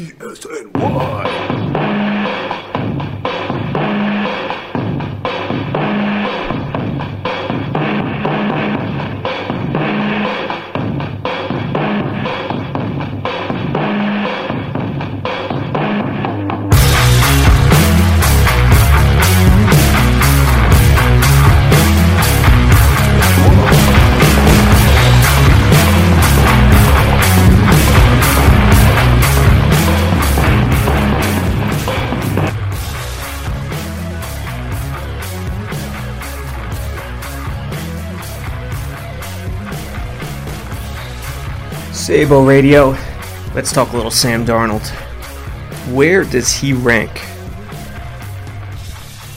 PSNY. Sabo Radio. Let's talk a little Sam Darnold. Where does he rank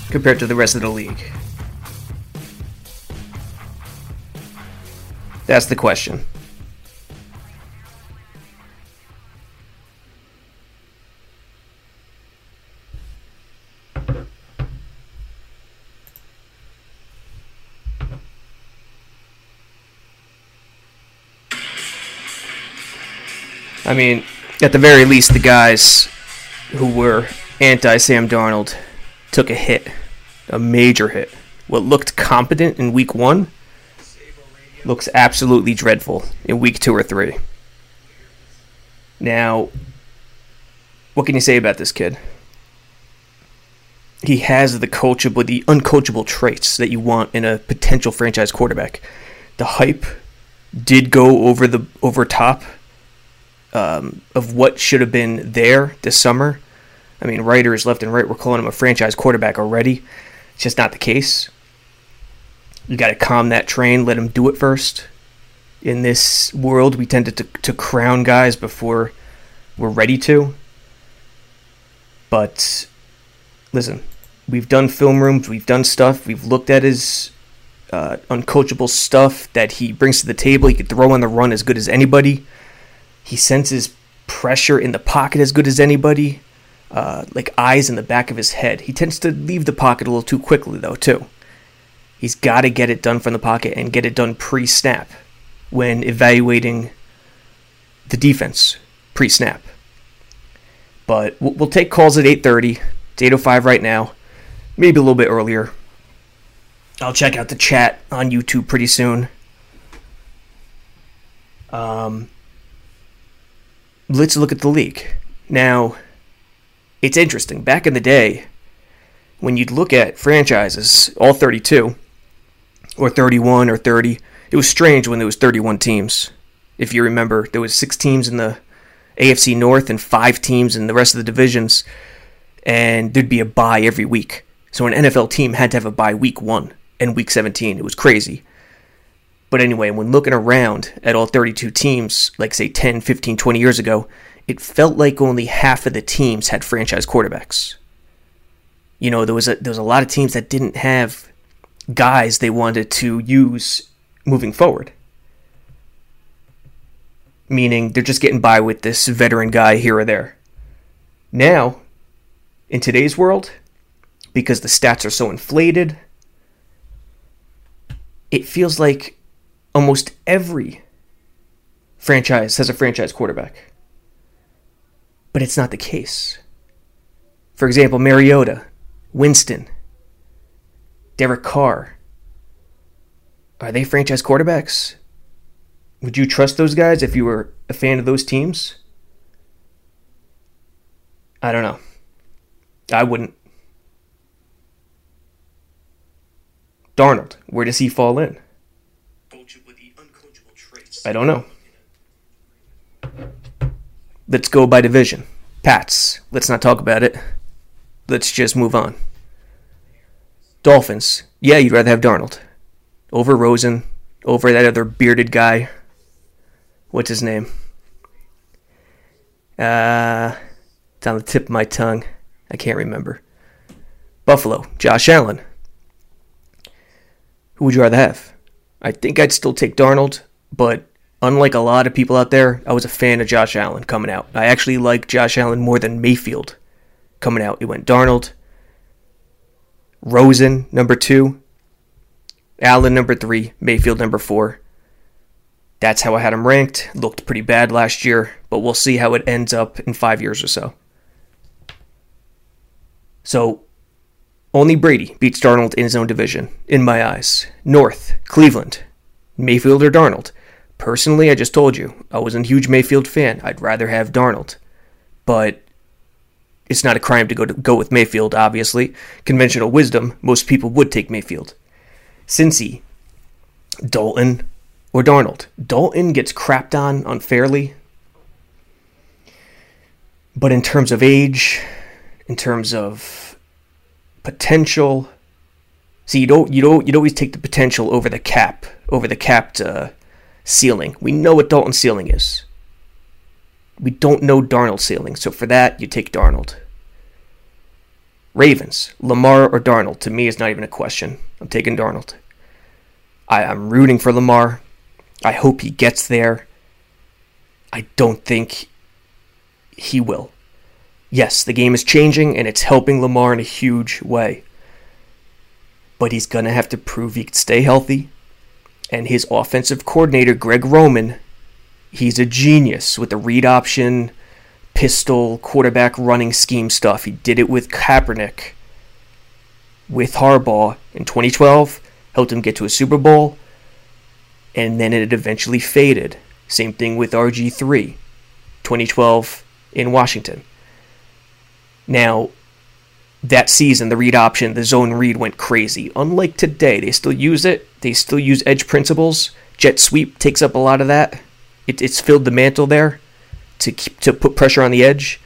compared to the rest of the league? That's the question. I mean, at the very least, the guys who were anti Sam Darnold took a hit, a major hit. What looked competent in week one looks absolutely dreadful in week two or three. Now, what can you say about this kid? He has the coachable, the uncoachable traits that you want in a potential franchise quarterback. The hype did go over the over top um, of what should have been there this summer. I mean, writers left and right were calling him a franchise quarterback already. It's just not the case. You got to calm that train, let him do it first. In this world, we tend to, to, to crown guys before we're ready to. But listen, we've done film rooms, we've done stuff, we've looked at his uh, uncoachable stuff that he brings to the table. He could throw on the run as good as anybody. He senses pressure in the pocket as good as anybody. Uh, like eyes in the back of his head. He tends to leave the pocket a little too quickly, though, too. He's got to get it done from the pocket and get it done pre snap when evaluating the defense pre snap. But we'll take calls at 8:30. It's 8:05 right now. Maybe a little bit earlier. I'll check out the chat on YouTube pretty soon. Um, let's look at the leak. Now, it's interesting. Back in the day, when you'd look at franchises, all 32, or 31 or 30, it was strange when there was 31 teams. If you remember, there was six teams in the AFC North and five teams in the rest of the divisions, and there'd be a bye every week. So an NFL team had to have a bye week one and week 17. It was crazy. But anyway, when looking around at all 32 teams, like say 10, 15, 20 years ago, it felt like only half of the teams had franchise quarterbacks. You know, there was a there was a lot of teams that didn't have guys they wanted to use moving forward. Meaning they're just getting by with this veteran guy here or there. Now, in today's world, because the stats are so inflated, it feels like almost every franchise has a franchise quarterback. But it's not the case. For example, Mariota, Winston, Derek Carr. Are they franchise quarterbacks? Would you trust those guys if you were a fan of those teams? I don't know. I wouldn't. Darnold, where does he fall in? I don't know. Let's go by division. Pats. Let's not talk about it. Let's just move on. Dolphins. Yeah, you'd rather have Darnold. Over Rosen. Over that other bearded guy. What's his name? Uh, it's on the tip of my tongue. I can't remember. Buffalo. Josh Allen. Who would you rather have? I think I'd still take Darnold, but unlike a lot of people out there, I was a fan of Josh Allen coming out. I actually like Josh Allen more than Mayfield coming out. It went Darnold, Rosen number two, Allen number three, Mayfield number four. That's how I had him ranked. Looked pretty bad last year, but we'll see how it ends up in five years or so. So, only Brady beats Darnold in his own division, in my eyes. North, Cleveland, Mayfield or Darnold. Personally, I just told you, I wasn't a huge Mayfield fan. I'd rather have Darnold. But it's not a crime to go to go with Mayfield, obviously. Conventional wisdom, most people would take Mayfield. Cincy, Dalton, or Darnold. Dalton gets crapped on unfairly. But in terms of age, in terms of potential, see you don't you don't you'd always take the potential over the cap, over the capped uh, ceiling. We know what Dalton's ceiling is. We don't know Darnold's ceiling, so for that you take Darnold. Ravens, Lamar or Darnold, to me is not even a question. I'm taking Darnold. I, I'm rooting for Lamar. I hope he gets there. I don't think he will. Yes, the game is changing and it's helping Lamar in a huge way. But he's going to have to prove he can stay healthy. And his offensive coordinator, Greg Roman, he's a genius with the read option, pistol, quarterback running scheme stuff. He did it with Kaepernick, with Harbaugh in 2012, helped him get to a Super Bowl, and then it eventually faded. Same thing with RG3, 2012 in Washington. Now, that season, the read option, the zone read went crazy. Unlike today, they still use it. They still use edge principles. Jet sweep takes up a lot of that. It, it's filled the mantle there to keep, to put pressure on the edge.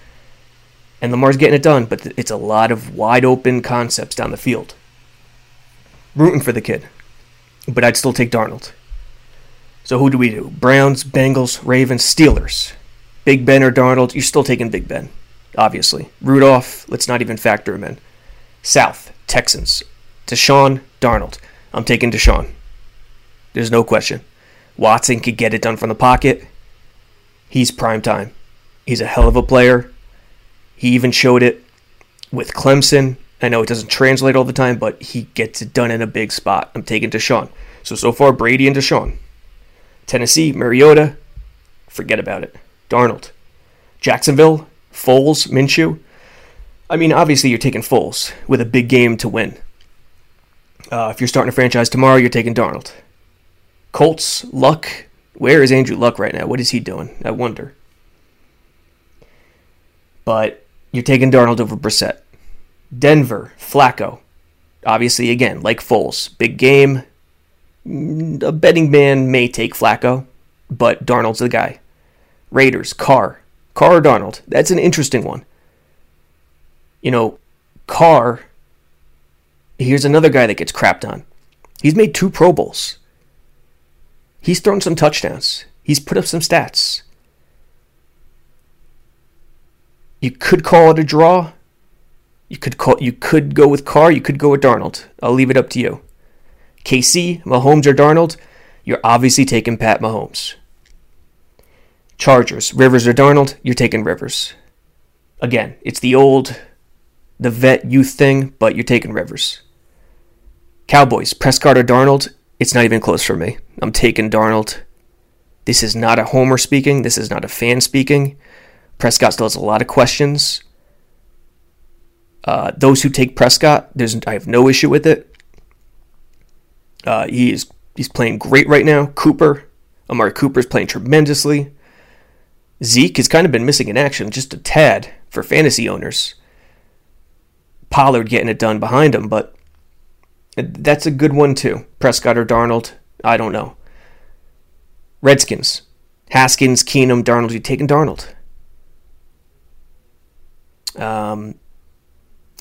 And Lamar's getting it done, but it's a lot of wide open concepts down the field. Rooting for the kid, but I'd still take Darnold. So who do we do? Browns, Bengals, Ravens, Steelers. Big Ben or Darnold? You're still taking Big Ben, obviously. Rudolph, let's not even factor him in. South, Texans. Deshaun, Darnold. I'm taking Deshaun. There's no question. Watson could get it done from the pocket he's prime time. He's a hell of a player. He even showed it with Clemson. I know it doesn't translate all the time, but he gets it done in a big spot. I'm taking Deshaun. So so far, Brady and Deshaun. Tennessee, Mariota, forget about it. Darnold. Jacksonville, Foles, Minshew. I mean, obviously you're taking Foles with a big game to win. Uh, if you're starting a franchise tomorrow, you're taking Darnold. Colts, Luck, where is Andrew Luck right now? What is he doing? I wonder. But you're taking Darnold over Brissett. Denver, Flacco. Obviously, again, like Foles, big game. A betting man may take Flacco, but Darnold's the guy. Raiders, Carr. Carr Darnold? That's an interesting one. You know, Carr, here's another guy that gets crapped on. He's made two Pro Bowls. He's thrown some touchdowns. He's put up some stats. You could call it a draw. You could call you could go with Carr, you could go with Darnold. I'll leave it up to you. KC, Mahomes or Darnold, you're obviously taking Pat Mahomes. Chargers, Rivers or Darnold, you're taking Rivers. Again, it's the old the vet youth thing, but you're taking Rivers. Cowboys, Prescott or Darnold, it's not even close for me. I'm taking Darnold. This is not a homer speaking. This is not a fan speaking. Prescott still has a lot of questions. Uh, those who take Prescott, there's I have no issue with it. Uh, he is he's playing great right now. Cooper, Amari Cooper is playing tremendously. Zeke has kind of been missing in action, just a tad for fantasy owners. Pollard getting it done behind him, but that's a good one too. Prescott or Darnold, I don't know. Redskins, Haskins, Keenum, Darnold. You taking Darnold? Um,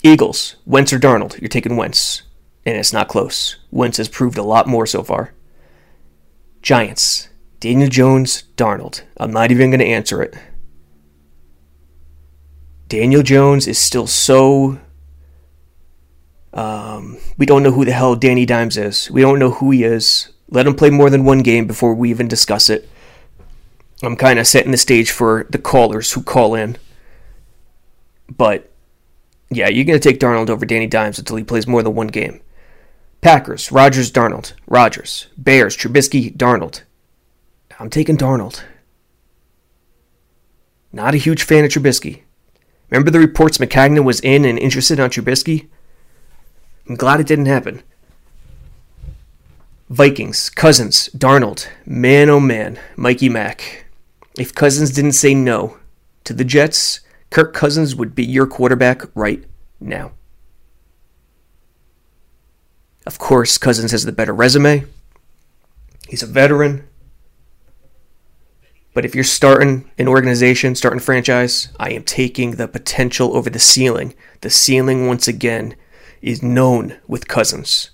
Eagles, Wentz or Darnold. You're taking Wentz, and it's not close. Wentz has proved a lot more so far. Giants, Daniel Jones, Darnold. I'm not even going to answer it. Daniel Jones is still so um, we don't know who the hell Danny Dimes is. We don't know who he is. Let him play more than one game before we even discuss it. I'm kind of setting the stage for the callers who call in. But yeah, you're going to take Darnold over Danny Dimes until he plays more than one game. Packers, Rodgers, Darnold. Rodgers. Bears, Trubisky, Darnold. I'm taking Darnold. Not a huge fan of Trubisky. Remember the reports Maccagnan was in and interested on Trubisky? I'm glad it didn't happen. Vikings, Cousins, Darnold. Man, oh man, Mikey Mack. If Cousins didn't say no to the Jets, Kirk Cousins would be your quarterback right now. Of course, Cousins has the better resume. He's a veteran. But if you're starting an organization, starting a franchise, I am taking the potential over the ceiling. The ceiling, once again, is known with Cousins.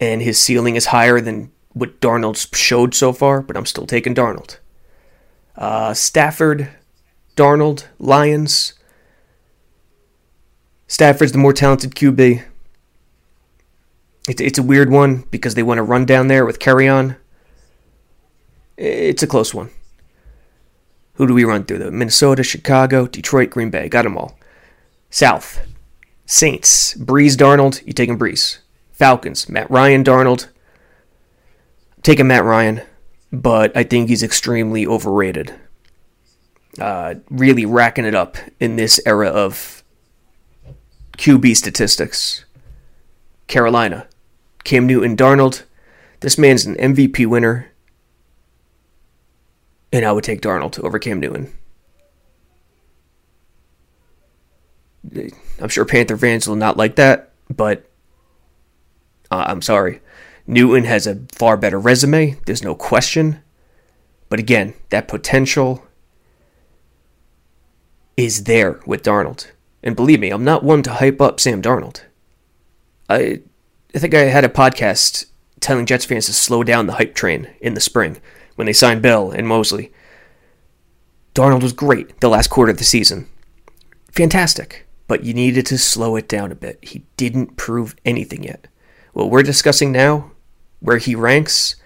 And his ceiling is higher than what Darnold's showed so far, but I'm still taking Darnold. Uh, Stafford, Darnold, Lions. Stafford's the more talented QB. It's, it's a weird one because they want to run down there with Kerryon. It's a close one. Who do we run through? The Minnesota, Chicago, Detroit, Green Bay. Got them all. South. Saints. Brees, Darnold. You taking Brees. Falcons. Matt Ryan, Darnold. taking Matt Ryan, but I think he's extremely overrated. Uh, really racking it up in this era of QB statistics. Carolina. Cam Newton, Darnold. This man's an MVP winner. And I would take Darnold over Cam Newton. I'm sure Panther fans will not like that, but uh, I'm sorry. Newton has a far better resume, there's no question. But again, that potential is there with Darnold. And believe me, I'm not one to hype up Sam Darnold. I I think I had a podcast telling Jets fans to slow down the hype train in the spring when they signed Bell and Mosley. Darnold was great the last quarter of the season. Fantastic. But you needed to slow it down a bit. He didn't prove anything yet. What we're discussing now, where he ranks,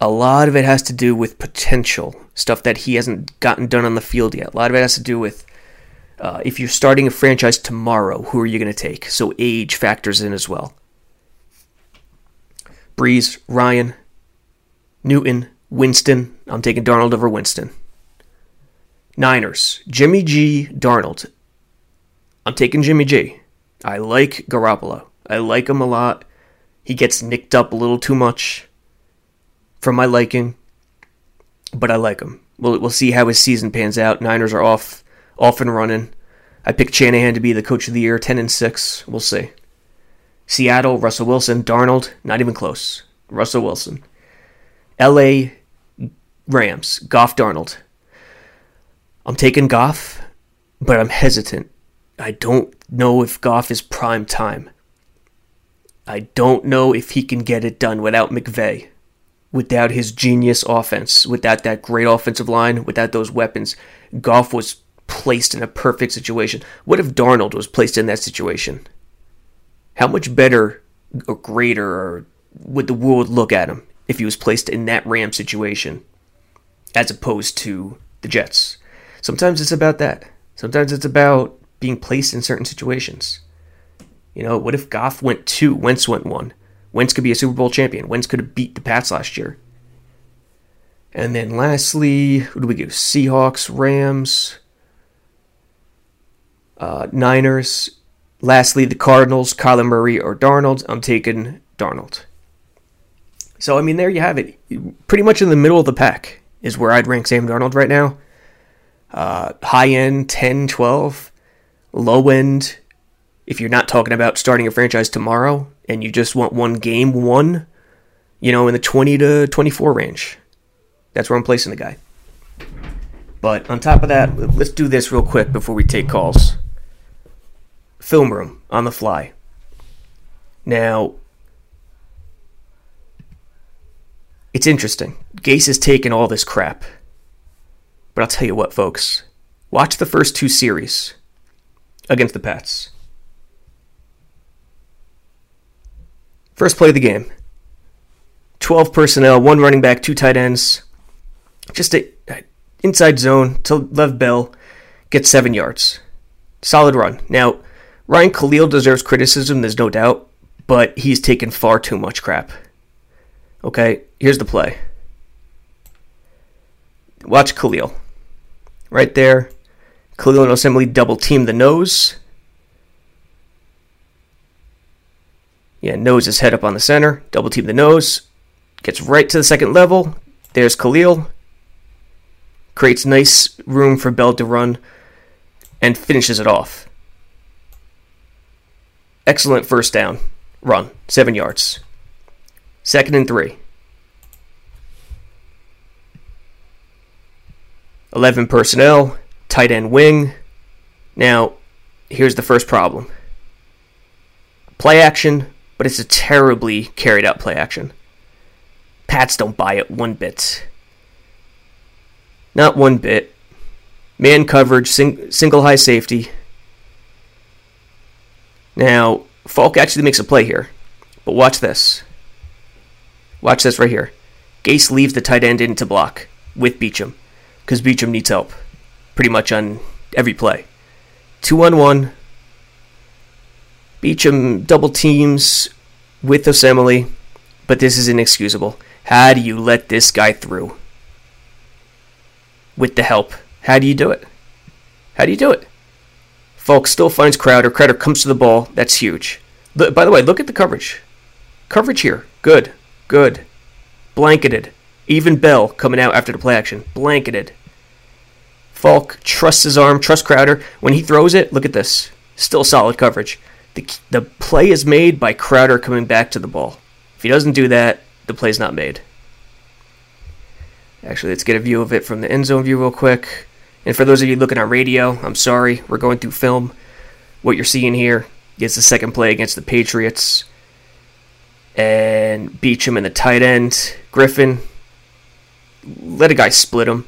a lot of it has to do with potential stuff that he hasn't gotten done on the field yet. A lot of it has to do with uh, if you're starting a franchise tomorrow, who are you going to take? So age factors in as well. Brees, Ryan, Newton, Winston. I'm taking Darnold over Winston. Niners, Jimmy G, Darnold. I'm taking Jimmy G. I like Garoppolo. I like him a lot. He gets nicked up a little too much for my liking, but I like him. We'll, we'll see how his season pans out. Niners are off off and running. I picked Shanahan to be the coach of the year, 10 and 6. We'll see. Seattle, Russell Wilson, Darnold, not even close. Russell Wilson. LA Rams, Goff Darnold. I'm taking Goff, but I'm hesitant. I don't know if Goff is prime time. I don't know if he can get it done without McVay, without his genius offense, without that great offensive line, without those weapons. Goff was placed in a perfect situation. What if Darnold was placed in that situation? How much better or greater or would the world look at him if he was placed in that Ram situation as opposed to the Jets? Sometimes it's about that. Sometimes it's about being placed in certain situations. You know, what if Goff went two, Wentz went one? Wentz could be a Super Bowl champion. Wentz could have beat the Pats last year. And then lastly, who do we go? Seahawks, Rams uh, Niners. Lastly, the Cardinals, Kyler Murray or Darnold. I'm taking Darnold. So, I mean, there you have it. Pretty much in the middle of the pack is where I'd rank Sam Darnold right now. Uh, high end, 10, 12. Low end, if you're not talking about starting a franchise tomorrow and you just want one game one, you know, in the 20 to 24 range. That's where I'm placing the guy. But on top of that, let's do this real quick before we take calls film room on the fly. Now, it's interesting. Gase has taken all this crap. But I'll tell you what, folks. Watch the first two series against the Pats. First play of the game 12 personnel, one running back, two tight ends. Just a inside zone to Lev Bell, gets seven yards. Solid run. Now, Ryan Kalil deserves criticism, there's no doubt, but he's taken far too much crap. Okay, here's the play. Watch Kalil. Right there. Kalil and Osemele double team the nose. Yeah, nose is head up on the center. Double team the nose. Gets right to the second level. There's Kalil. Creates nice room for Bell to run and finishes it off. Excellent first down run, seven yards. Second and three. 11 personnel, tight end wing. Now, here's the first problem play action, but it's a terribly carried out play action. Pats don't buy it one bit. Not one bit. Man coverage, sing, single high safety. Now, Falk actually makes a play here, but watch this. Watch this right here. Gase leaves the tight end in to block with Beachum because Beachum needs help pretty much on every play. Two on one. Beachum double teams with Osemele, but this is inexcusable. How do you let this guy through? With the help. How do you do it? How do you do it? Falk still finds Crowder. Crowder comes to the ball. That's huge. By the way, look at the coverage. Coverage here. Good. Good. Blanketed. Even Bell coming out after the play action. Blanketed. Falk trusts his arm, trusts Crowder. When he throws it, look at this. Still solid coverage. The, the play is made by Crowder coming back to the ball. If he doesn't do that, the play's not made. Actually, let's get a view of it from the end zone view real quick. And for those of you looking on radio, I'm sorry, we're going through film. What you're seeing here is the second play against the Patriots. And Beachum in the tight end. Griffin, let a guy split him.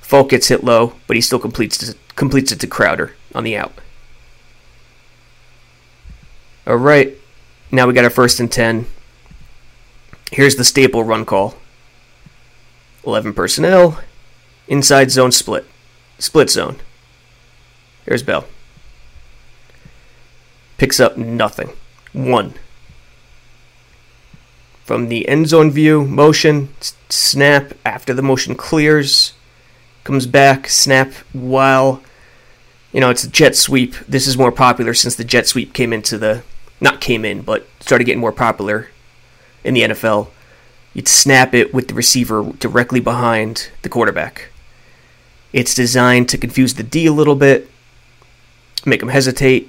Falk gets hit low, but he still completes it, completes it to Crowder on the out. All right, now we got our first and 10. Here's the staple run call 11 personnel, inside zone split, split zone. Here's Bell. Picks up nothing. One. From the end zone view, motion, snap after the motion clears comes back, snap while you know it's a jet sweep. This is more popular since the jet sweep came into the not came in, but started getting more popular in the NFL. You'd snap it with the receiver directly behind the quarterback. It's designed to confuse the D a little bit, make them hesitate,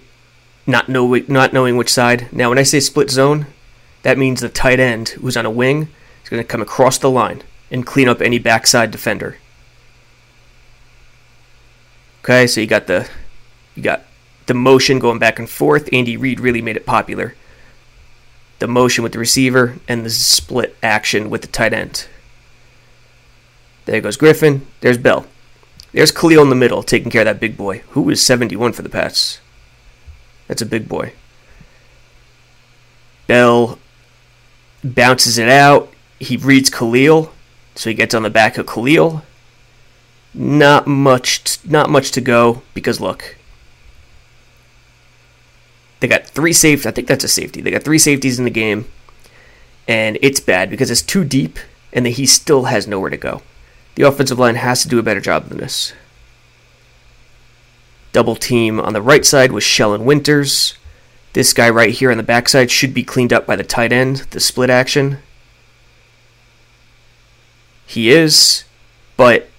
not know not knowing which side. Now, when I say split zone, that means the tight end who's on a wing is going to come across the line and clean up any backside defender. Okay, so you got the you got the motion going back and forth. Andy Reid really made it popular. The motion with the receiver and the split action with the tight end. There goes Griffin. There's Bell. There's Kalil in the middle taking care of that big boy. Who is 71 for the Pats? That's a big boy. Bell bounces it out. He reads Kalil, so he gets on the back of Kalil. Not much not much to go because look. They got three safety I think that's a safety. They got three safeties in the game and it's bad because it's too deep and he still has nowhere to go. The offensive line has to do a better job than this. Double team on the right side with Shell and Winters this guy right here on the backside should be cleaned up by the tight end the split action he is but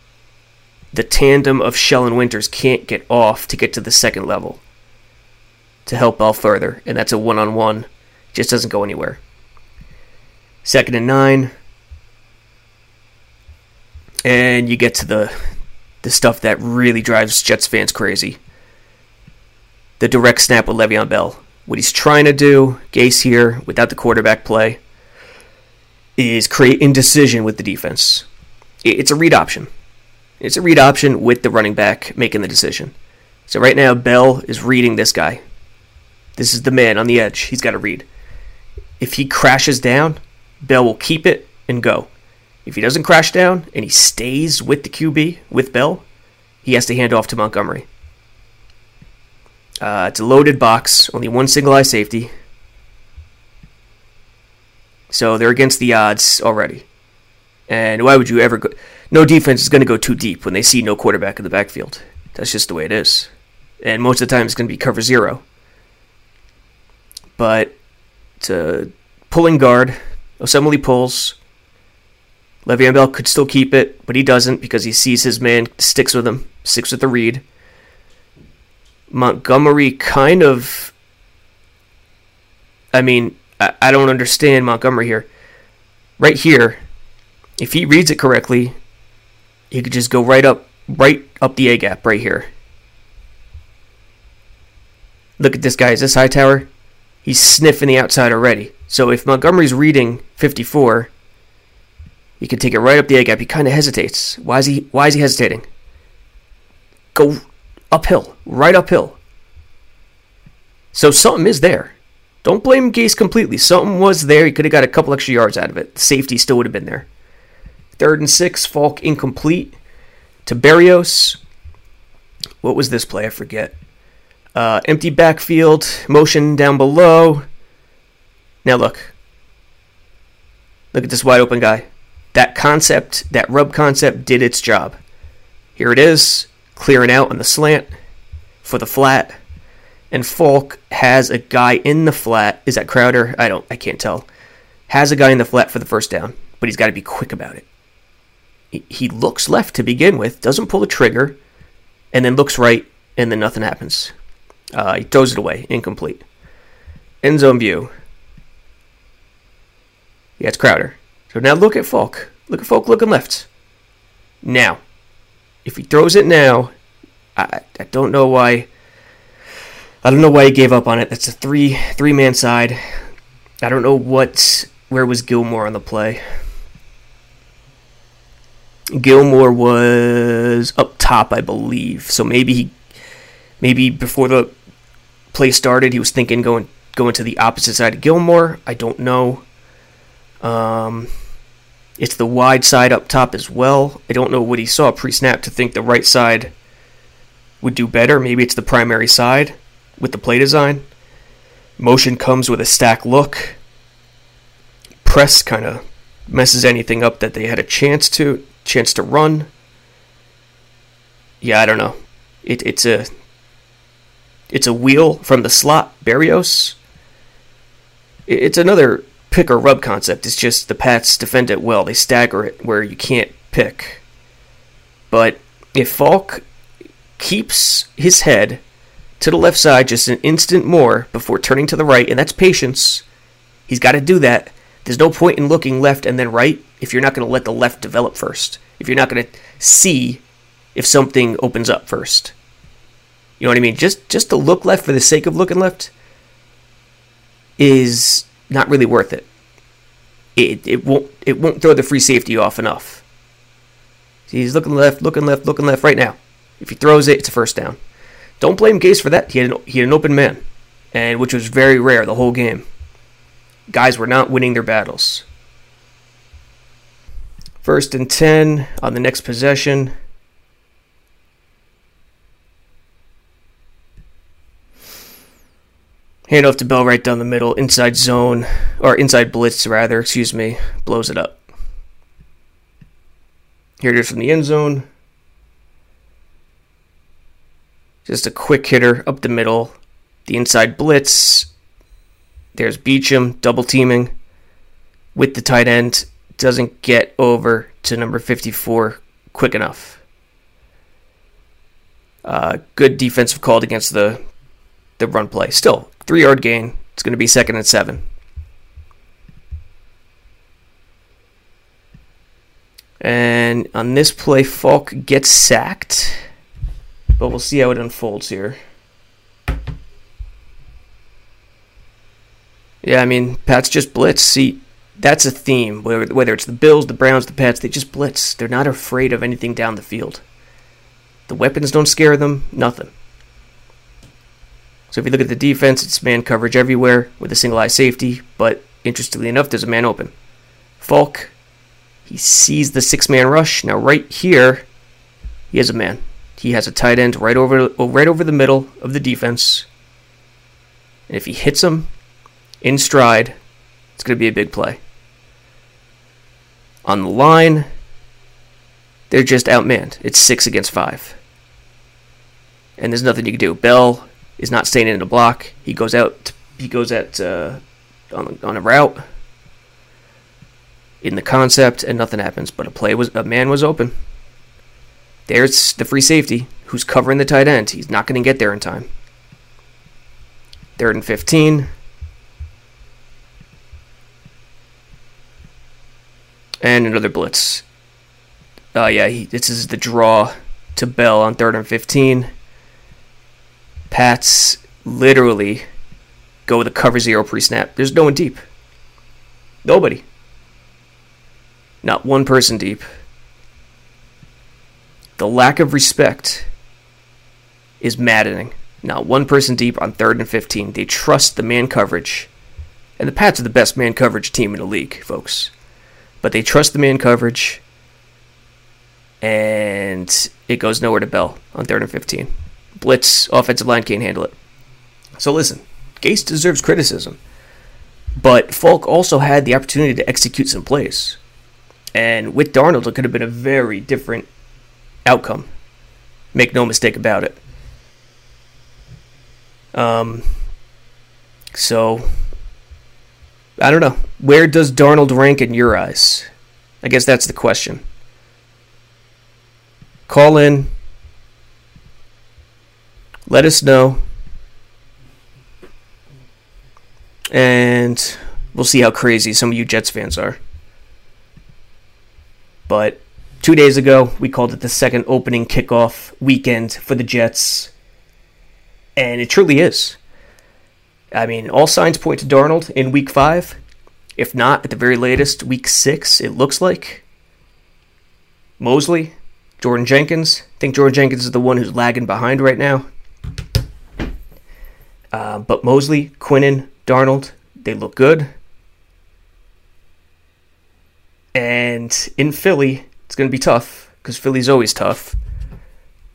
the tandem of Shell and Winters can't get off to get to the second level to help Bell further, and that's a one on one. Just doesn't go anywhere. Second and nine. And you get to the the stuff that really drives Jets fans crazy. The direct snap with Le'Veon Bell. What he's trying to do, Gase here, without the quarterback play, is create indecision with the defense. It's a read option. It's a read option with the running back making the decision. So right now, Bell is reading this guy. This is the man on the edge. He's got to read. If he crashes down, Bell will keep it and go. If he doesn't crash down and he stays with the QB, with Bell, he has to hand off to Montgomery. Uh, it's a loaded box, only one single eye safety. So they're against the odds already. And why would you ever go? No defense is going to go too deep when they see no quarterback in the backfield. That's just the way it is. And most of the time, it's going to be cover zero. But to pulling guard, Osemele pulls. Le'Veon Bell could still keep it, but he doesn't because he sees his man sticks with him, sticks with the read. Montgomery kind of. I mean, I, I don't understand Montgomery here. Right here, if he reads it correctly, he could just go right up, right up the A gap right here. Look at this guy. Is this Hightower? He's sniffing the outside already. So if Montgomery's reading 54, he can take it right up the A gap. He kind of hesitates. Why is he? Why is he hesitating? Go uphill, right uphill. So something is there. Don't blame Gase completely. Something was there. He could have got a couple extra yards out of it. safety still would have been there. Third and six, Falk incomplete to Berrios. What was this play? I forget. Uh, empty backfield, motion down below. Now look. Look at this wide open guy. That concept, that rub concept, did its job. Here it is, clearing out on the slant for the flat. And Falk has a guy in the flat. Is that Crowder? I don't. I can't tell. Has a guy in the flat for the first down, but he's got to be quick about it he looks left to begin with, doesn't pull the trigger, and then looks right, and then nothing happens. Uh, he throws it away, incomplete. End zone view. Yeah, it's Crowder. So now look at Falk. Look at Falk looking left. Now, if he throws it now, I, I don't know why. I don't know why he gave up on it. That's a three three man side. I don't know what where was Gilmore on the play. Gilmore was up top, I believe. So maybe he, maybe before the play started, he was thinking going going to the opposite side of Gilmore. I don't know. Um, it's the wide side up top as well. I don't know what he saw pre-snap to think the right side would do better. Maybe it's the primary side with the play design. Motion comes with a stack look. Press kind of messes anything up that they had a chance to chance to run. Yeah, I don't know. It, it's a it's a wheel from the slot Berrios. It, it's another pick or rub concept. It's just the Pats defend it well. They stagger it where you can't pick. But if Falk keeps his head to the left side just an instant more before turning to the right, and that's patience. He's got to do that. There's no point in looking left and then right if you're not going to let the left develop first. If you're not going to see if something opens up first. You know what I mean? Just just to look left for the sake of looking left is not really worth it. It it won't it won't throw the free safety off enough. See, he's looking left, looking left, looking left right now. If he throws it, it's a first down. Don't blame Gase for that. He had an, he had an open man, and which was very rare the whole game. Guys were not winning their battles. First and 10 on the next possession. Hand off to Bell right down the middle, inside zone, or inside blitz, rather, excuse me, blows it up. Here it is from the end zone. Just a quick hitter up the middle. The inside blitz. There's Beachum double teaming with the tight end doesn't get over to number 54 quick enough. Uh, good defensive called against the the run play. Still, three yard gain. It's going to be second and seven. And on this play, Falk gets sacked. But we'll see how it unfolds here. Yeah, I mean, Pat's just blitz. See, that's a theme. Whether it's the Bills, the Browns, the Pats, they just blitz. They're not afraid of anything down the field. The weapons don't scare them. Nothing. So if you look at the defense, it's man coverage everywhere with a single eye safety. But interestingly enough, there's a man open. Falk, he sees the six man rush. Now right here, he has a man. He has a tight end right over right over the middle of the defense. And if he hits him in stride, it's going to be a big play On the line, they're just outmanned. It's six against five. And there's nothing you can do. Bell is not staying in the block. He goes out. He goes at uh, on on a route in the concept, and nothing happens. But a play was a man was open. There's the free safety who's covering the tight end. He's not going to get there in time. Third and fifteen. And another blitz. Oh, uh, yeah, he, this is the draw to Bell on third and 15. Pats literally go with a cover zero pre snap. There's no one deep. Nobody. Not one person deep. The lack of respect is maddening. Not one person deep on third and 15. They trust the man coverage. And the Pats are the best man coverage team in the league, folks but they trust the man coverage, and it goes nowhere to Bell on third and 15. Blitz, offensive line can't handle it. So listen, Gase deserves criticism, but Falk also had the opportunity to execute some plays. And with Darnold, it could have been a very different outcome. Make no mistake about it. Um, so I don't know. Where does Darnold rank in your eyes? I guess that's the question. Call in. Let us know. And we'll see how crazy some of you Jets fans are. But two days ago, we called it the second opening kickoff weekend for the Jets. And it truly is. I mean, all signs point to Darnold in week five. If not, at the very latest, week six, it looks like. Mosley, Jordan Jenkins. I think Jordan Jenkins is the one who's lagging behind right now. Uh, but Mosley, Quinnen, Darnold, they look good. And in Philly, it's going to be tough because Philly's always tough.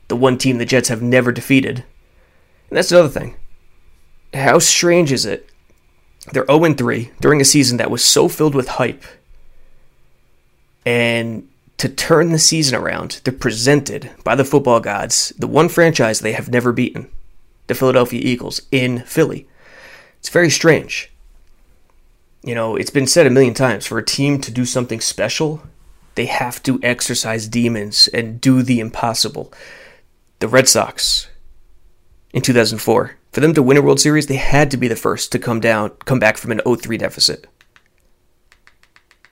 The one team the Jets have never defeated. And that's another thing how strange is it? They're 0 3 during a season that was so filled with hype. And to turn the season around, they're presented by the football gods, the one franchise they have never beaten, the Philadelphia Eagles, in Philly. It's very strange. You know, it's been said a million times for a team to do something special, they have to exercise demons and do the impossible. The Red Sox in 2004 for them to win a World Series, they had to be the first to come down, come back from an 0-3 deficit.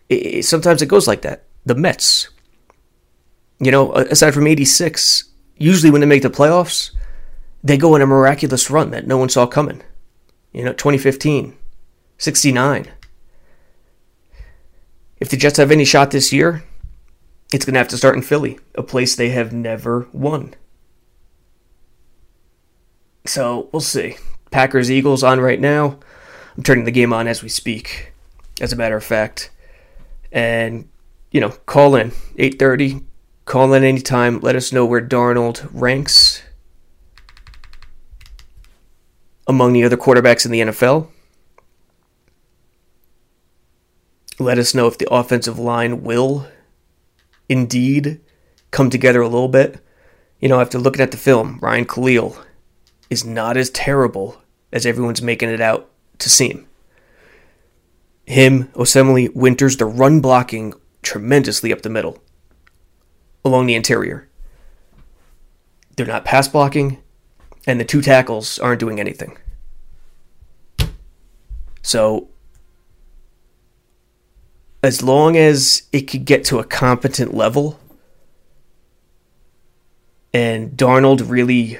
It, it, sometimes it goes like that. The Mets, you know, aside from 86, usually when they make the playoffs, they go on a miraculous run that no one saw coming. You know, 2015, 69. If the Jets have any shot this year, it's going to have to start in Philly, a place they have never won. So we'll see. Packers Eagles on right now. I'm turning the game on as we speak, as a matter of fact. And, you know, call in 8:30. Call in anytime. Let us know where Darnold ranks among the other quarterbacks in the NFL. Let us know if the offensive line will indeed come together a little bit. You know, after looking at the film, Ryan Kalil is not as terrible as everyone's making it out to seem. Him, Osemele, Winters, the run blocking tremendously up the middle, along the interior. They're not pass blocking, and the two tackles aren't doing anything. So, as long as it could get to a competent level, and Darnold really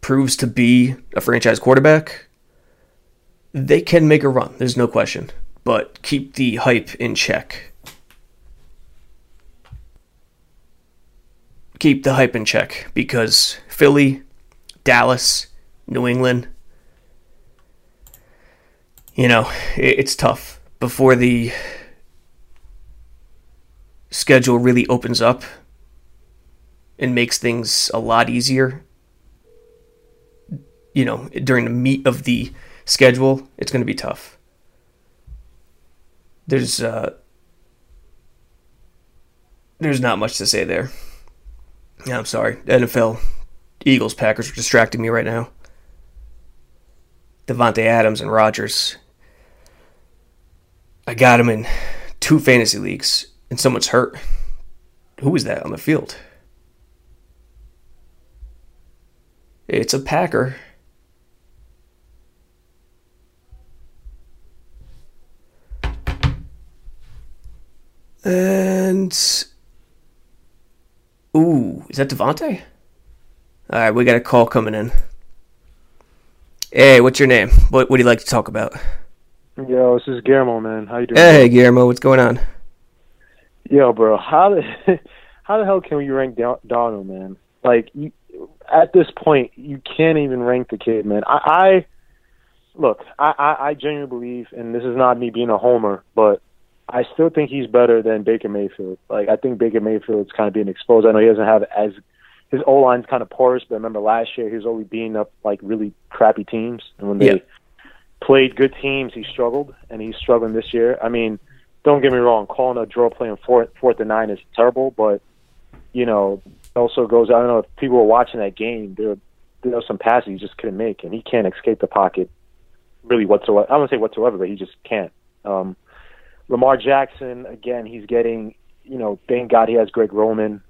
proves to be a franchise quarterback, they can make a run. There's no question. But keep the hype in check. Keep the hype in check because Philly, Dallas, New England, you know, it's tough before the schedule really opens up and makes things a lot easier you know, during the meat of the schedule, it's going to be tough. There's uh, there's not much to say there. Yeah, I'm sorry. NFL, Eagles, Packers are distracting me right now. Davante Adams and Rodgers. I got him in two fantasy leagues, and someone's hurt. Who is that on the field? It's a Packer. And ooh, is that Davante? All right, we got a call coming in. Hey, what's your name? What do you like to talk about? Yo, this is Guillermo, man. How you doing? Hey, Guillermo, what's going on? Yo, bro, how the how the hell can we rank Darnold, man? Like, you, at this point, you can't even rank the kid, man. I, I look, I, I, I genuinely believe, and this is not me being a homer, but I still think he's better than Baker Mayfield. Like I think Baker Mayfield's kind of being exposed. I know he doesn't have as his O line's kind of porous, but I remember last year he was only beating up like really crappy teams, and when they yeah. played good teams, he struggled, and he's struggling this year. I mean, don't get me wrong, calling a draw play on fourth fourth and nine is terrible, but you know, also goes. I don't know if people were watching that game. There, there were some passes he just couldn't make, and he can't escape the pocket really whatsoever. I don't say whatsoever, but he just can't. Um, Lamar Jackson, again, he's getting, you know, thank God he has Greg Roman.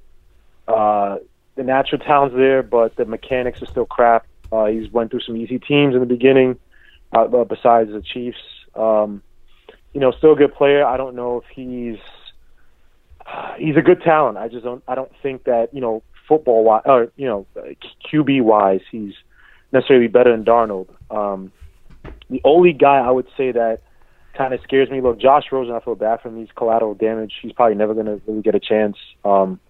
Uh, the natural talent's there, but the mechanics are still crap. Uh, he's went through some easy teams in the beginning, uh, besides the Chiefs. Um, you know, still a good player. I don't know if he's he's a good talent. I just don't. I don't think that you know football wise or you know QB wise, he's necessarily better than Darnold. Um, the only guy I would say that kind of scares me. Look, Josh Rosen, I feel bad for him. He's collateral damage. He's probably never going to really get a chance. Um,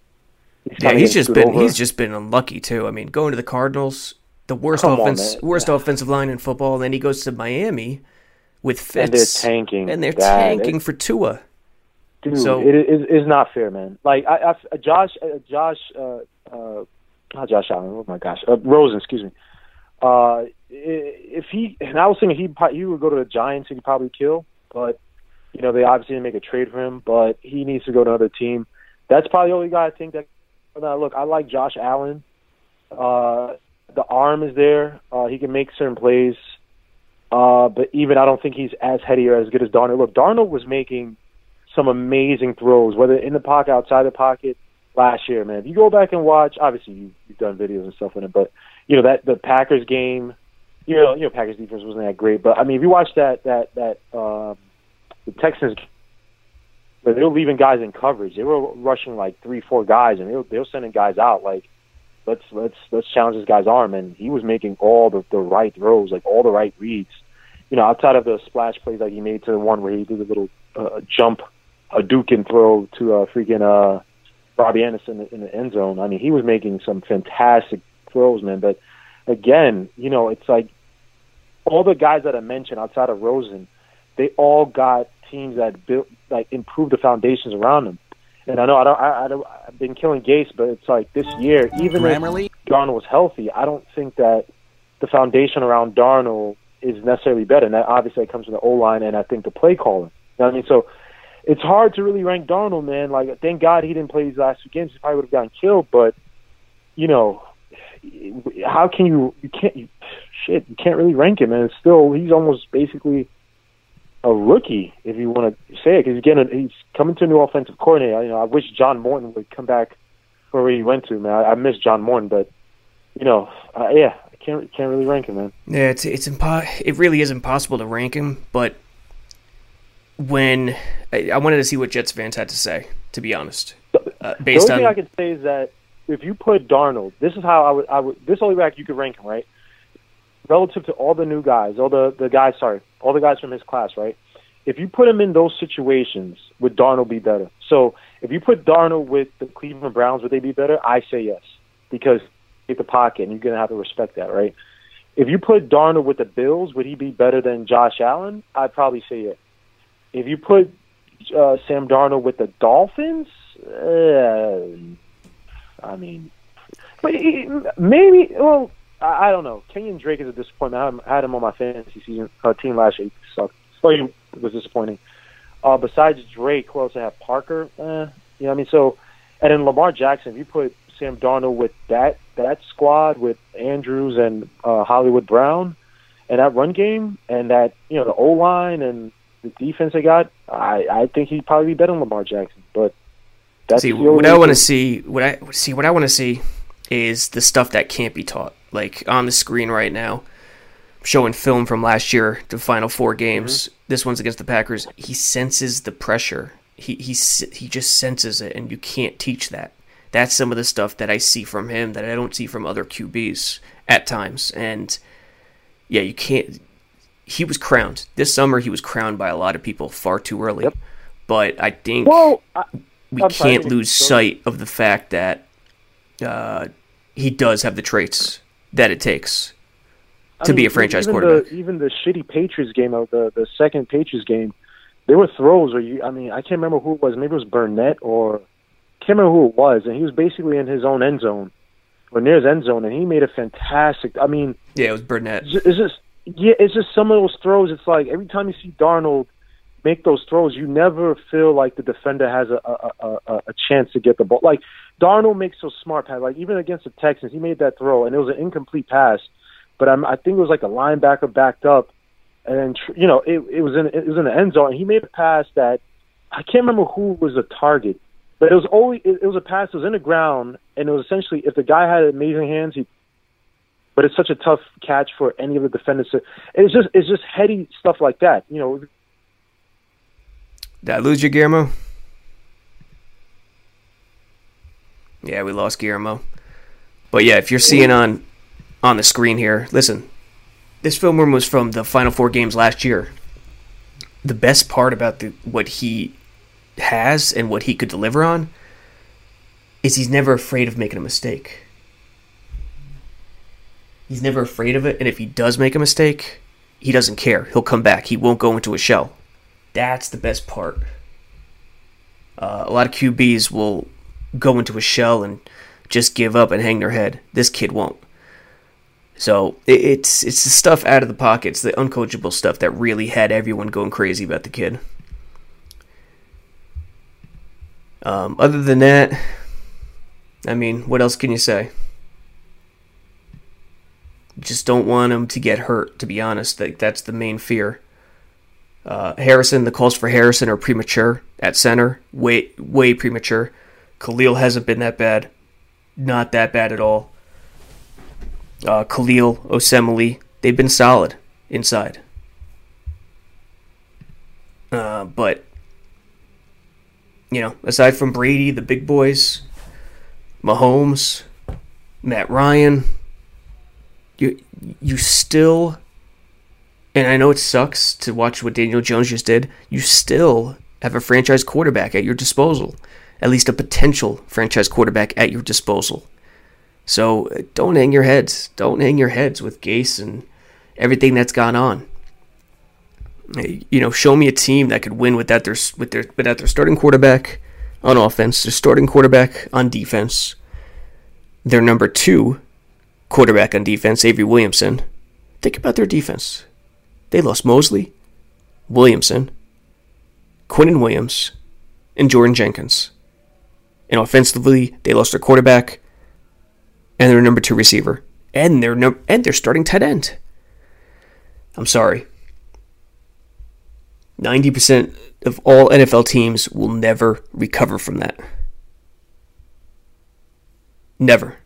he's yeah, he's just been over. he's just been unlucky too. I mean, going to the Cardinals, the worst Come offense, on, worst yeah. offensive line in football, and then he goes to Miami with Fitz, and they're tanking, and they're tanking for Tua. Dude, so, it is is not fair, man. Like I, I Josh, uh, Josh, uh, uh, not Josh Allen. Oh my gosh, uh, Rosen, excuse me. Uh, if he and I was thinking he he would go to the Giants, he'd probably kill. But you know, they obviously didn't make a trade for him, but he needs to go to another team. That's probably the only guy I think that. Uh, look, I like Josh Allen. Uh, the arm is there. Uh, he can make certain plays. Uh, but even I don't think he's as heady or as good as Darnold. Look, Darnold was making some amazing throws, whether in the pocket, outside the pocket, last year, man. If you go back and watch, obviously you, you've done videos and stuff in it, but you know that the Packers game, you know, you know, Packers defense wasn't that great, but I mean, if you watch that that that um, the Texans, they were leaving guys in coverage. They were rushing like three, four guys, and they were they were sending guys out like, let's let's let's challenge this guy's arm, and he was making all the the right throws, like all the right reads. You know, outside of the splash plays that he made to the one where he did a little uh, jump, a Duke and throw to uh, freaking uh, Robbie Anderson in the end zone. I mean, he was making some fantastic throws, man. But again, you know, it's like all the guys that I mentioned outside of Rosen, they all got teams that built like improve the foundations around them. And I know I don't, I, I don't, I've been killing Gase, but it's like this year, even Grammarly? if Darnold was healthy, I don't think that the foundation around Darnold is necessarily better. And that obviously comes from the O line and I think the play calling. You know what I mean? So it's hard to really rank Darnold, man. Like, thank God he didn't play these last two games. He probably would have gotten killed. But you know, how can you you can't you, shit you can't really rank him and it's still he's almost basically a rookie if you want to say it because again he's coming to a new offensive coordinator. You know I wish John Morton would come back where he went to man. I, I miss John Morton, but you know uh, yeah I can't can't really rank him man. Yeah, it's it's impo- It really is impossible to rank him, but when I, I wanted to see what Jets fans had to say, to be honest, uh, based the only on thing I can say is that if you put Darnold, this is how I would I would this only way you could rank him, right? Relative to all the new guys, all the the guys, sorry, all the guys from his class, right? If you put him in those situations, would Darnold be better? So if you put Darnold with the Cleveland Browns, would they be better? I say yes, because get the pocket, and you're gonna have to respect that, right? If you put Darnold with the Bills, would he be better than Josh Allen? I'd probably say yes. If you put uh, Sam Darnold with the Dolphins, uh, I mean, but he, maybe. Well, I, I don't know. Kenyan Drake is a disappointment. I had him, I had him on my fantasy season uh, team last year. He sucked. So he was disappointing. Uh, besides Drake, who else I have? Parker. Eh, you know, what I mean, so And then Lamar Jackson, if you put Sam Darnold with that that squad with Andrews and uh, Hollywood Brown, and that run game, and that you know the O line and the defense they got, I I think he'd probably be better than Lamar Jackson. But that's see what I want to see. What I see what I want to see is the stuff that can't be taught. Like on the screen right now, showing film from last year, the final four games. Mm-hmm. This one's against the Packers. He senses the pressure. He he he just senses it, and you can't teach that. That's some of the stuff that I see from him that I don't see from other QBs at times. And yeah, you can't. He was crowned this summer. He was crowned by a lot of people far too early. Yep. But I think well, I, we I'm can't lose sight of the fact that uh, he does have the traits that it takes to I mean, be a franchise even quarterback. The, even the shitty Patriots game of the the second Patriots game, there were throws where you. I mean, I can't remember who it was. Maybe it was Burnett or can't remember who it was, and he was basically in his own end zone or near his end zone, and he made a fantastic. I mean, yeah, it was Burnett. It's just yeah, it's just some of those throws. It's like every time you see Darnold make those throws, you never feel like the defender has a a, a, a chance to get the ball. Like Darnold makes those smart passes. Like even against the Texans, he made that throw, and it was an incomplete pass, but I'm, I think it was like a linebacker backed up, and then, you know it, it was in it was in the end zone, he made a pass that I can't remember who was the target but it was always it, was a pass. It was in the ground, and it was essentially if the guy had amazing hands, he. But it's such a tough catch for any of the defenders. It's just it's just heady stuff like that. You know. Did I lose you, Guillermo? Yeah, we lost Guillermo. But yeah, if you're seeing on on the screen here, listen. This film room was from the final four games last year. The best part about the what he has and what he could deliver on is he's never afraid of making a mistake. He's never afraid of it, and if he does make a mistake, he doesn't care. He'll come back. He won't go into a shell. That's the best part. Uh, a lot of QBs will go into a shell and just give up and hang their head. This kid won't. So it's it's the stuff out of the pockets, the uncoachable stuff that really had everyone going crazy about the kid. Um, other than that, I mean, what else can you say? Just don't want him to get hurt. To be honest, like that's the main fear. Uh, Harrison, the calls for Harrison are premature at center, way way premature. Kalil hasn't been that bad, not that bad at all. Uh, Kalil, Osemele, they've been solid inside. Uh, but you know, aside from Brady, the big boys, Mahomes, Matt Ryan, you you still and I know it sucks to watch what Daniel Jones just did, you still have a franchise quarterback at your disposal. At least a potential franchise quarterback at your disposal. So uh, don't hang your heads. Don't hang your heads with Gase and everything that's gone on you know, show me a team that could win without their with their without their starting quarterback on offense, their starting quarterback on defense, their number two quarterback on defense, Avery Williamson. Think about their defense. They lost Mosley, Williamson, Quinnen Williams, and Jordan Jenkins. And offensively, they lost their quarterback and their number two receiver and their num- and their starting tight end. I'm sorry. 90% of all NFL teams will never recover from that. Never.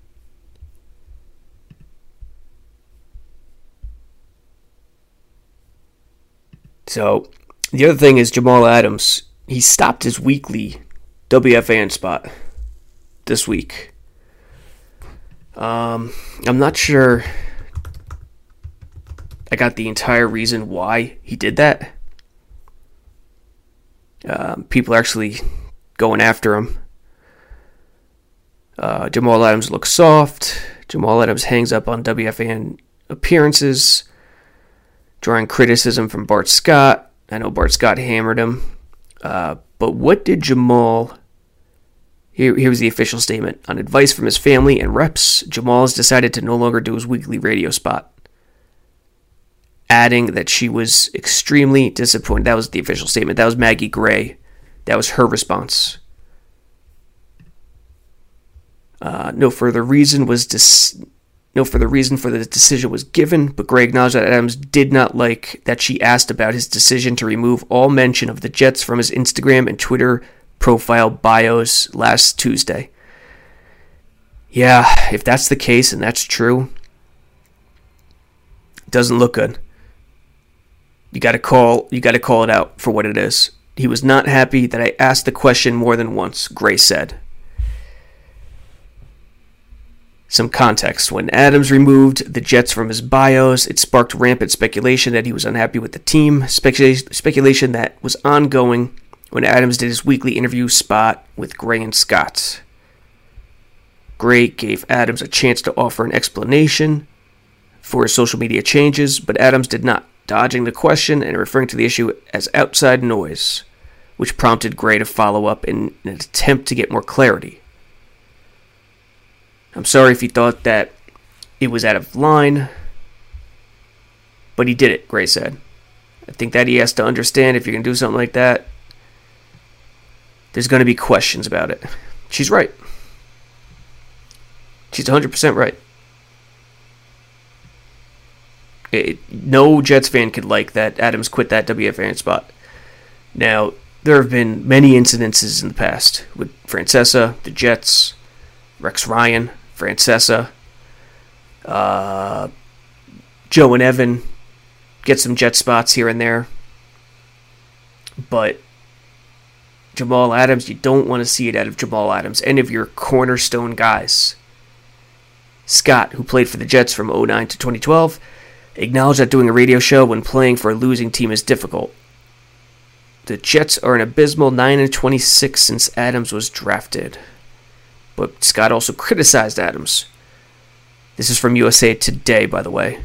So, the other thing is Jamal Adams. He stopped his weekly WFAN spot this week. Um, I'm not sure I got the entire reason why he did that. Um, people are actually going after him. Uh, Jamal Adams looks soft. Jamal Adams hangs up on WFAN appearances, drawing criticism from Bart Scott. I know Bart Scott hammered him. Uh, but what did Jamal. Here, here was the official statement. On advice from his family and reps, Jamal has decided to no longer do his weekly radio spot adding that she was extremely disappointed. That was the official statement. That was Maggie Gray. That was her response. Uh, no further reason was dis- no further reason for the decision was given, but Gray acknowledged that Adams did not like that she asked about his decision to remove all mention of the Jets from his Instagram and Twitter profile bios last Tuesday. Yeah, if that's the case and that's true, it doesn't look good. You got to call you got to call it out for what it is. He was not happy that I asked the question more than once, Gray said. Some context. When Adams removed the Jets from his bios, it sparked rampant speculation that he was unhappy with the team, Specula- speculation that was ongoing when Adams did his weekly interview spot with Gray and Scott. Gray gave Adams a chance to offer an explanation for his social media changes, but Adams did not, dodging the question and referring to the issue as outside noise, which prompted Gray to follow up in an attempt to get more clarity. I'm sorry if he thought that it was out of line, but he did it, Gray said. I think that he has to understand if you're going to do something like that, there's going to be questions about it. She's right. She's 100% right. It, no Jets fan could like that Adams quit that WFAN spot. Now, there have been many incidences in the past with Francesa, the Jets, Rex Ryan, Francesa, uh, Joe and Evan get some jet spots here and there. But Jamal Adams, you don't want to see it out of Jamal Adams, any of your cornerstone guys. Scott, who played for the Jets from 09 to 2012, acknowledged that doing a radio show when playing for a losing team is difficult. The Jets are an abysmal 9 and 26 since Adams was drafted. But Scott also criticized Adams. This is from USA Today, by the way.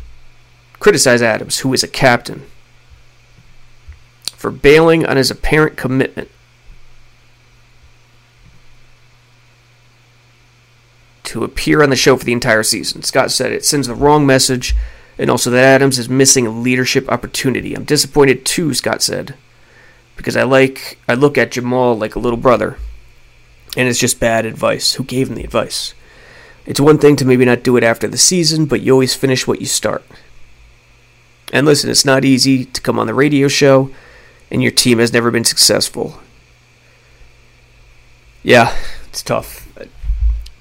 Criticized Adams, who is a captain, for bailing on his apparent commitment to appear on the show for the entire season. Scott said it sends the wrong message, and also that Adams is missing a leadership opportunity. I'm disappointed too, Scott said, because I like I look at Jamal like a little brother and it's just bad advice. Who gave him the advice? It's one thing to maybe not do it after the season, but you always finish what you start. And listen, it's not easy to come on the radio show and your team has never been successful. Yeah, it's tough.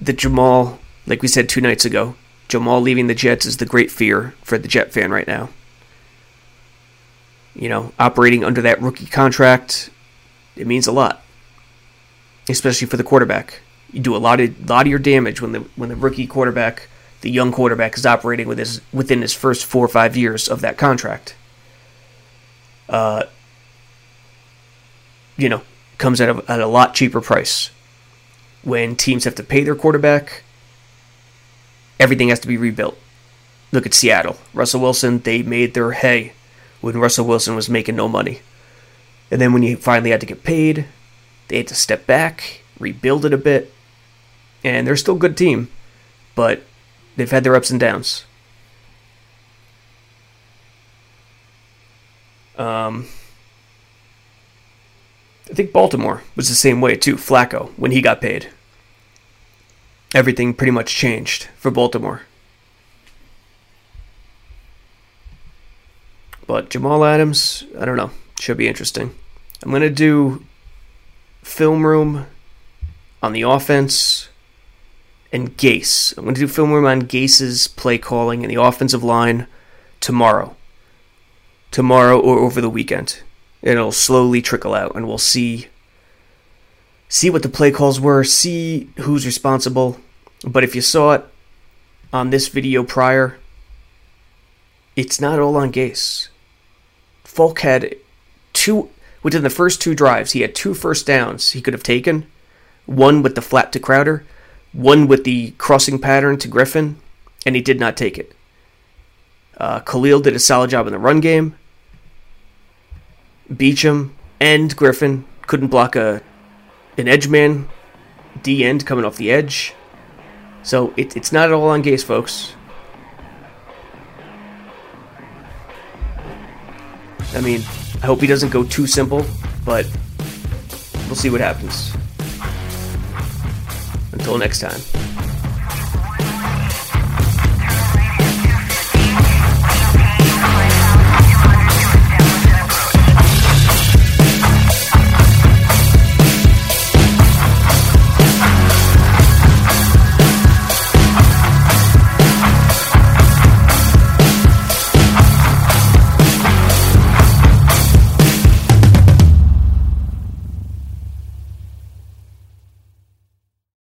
The Jamal, like we said two nights ago, Jamal leaving the Jets is the great fear for the Jet fan right now. You know, operating under that rookie contract, it means a lot especially for the quarterback. You do a lot of lot of your damage when the when the rookie quarterback, the young quarterback, is operating with his within his first four or five years of that contract. Uh, you know, comes at a, at a lot cheaper price. When teams have to pay their quarterback, everything has to be rebuilt. Look at Seattle. Russell Wilson, they made their hay when Russell Wilson was making no money. And then when he finally had to get paid, they had to step back, rebuild it a bit, and they're still a good team, but they've had their ups and downs. Um, I think Baltimore was the same way too. Flacco, when he got paid, everything pretty much changed for Baltimore. But Jamal Adams, I don't know, should be interesting. I'm gonna do film room on the offense and Gase. I'm going to do film room on Gase's play calling and the offensive line tomorrow. Tomorrow or over the weekend. It'll slowly trickle out and we'll see see what the play calls were, see who's responsible. But if you saw it on this video prior, it's not all on Gase. Falk had two Within the first two drives, he had two first downs he could have taken one with the flat to Crowder, one with the crossing pattern to Griffin, and he did not take it. Uh, Kalil did a solid job in the run game. Beachum and Griffin couldn't block a an edge man, D end coming off the edge. So it, it's not all on Gase, folks. I mean, I hope he doesn't go too simple, but we'll see what happens. Until next time.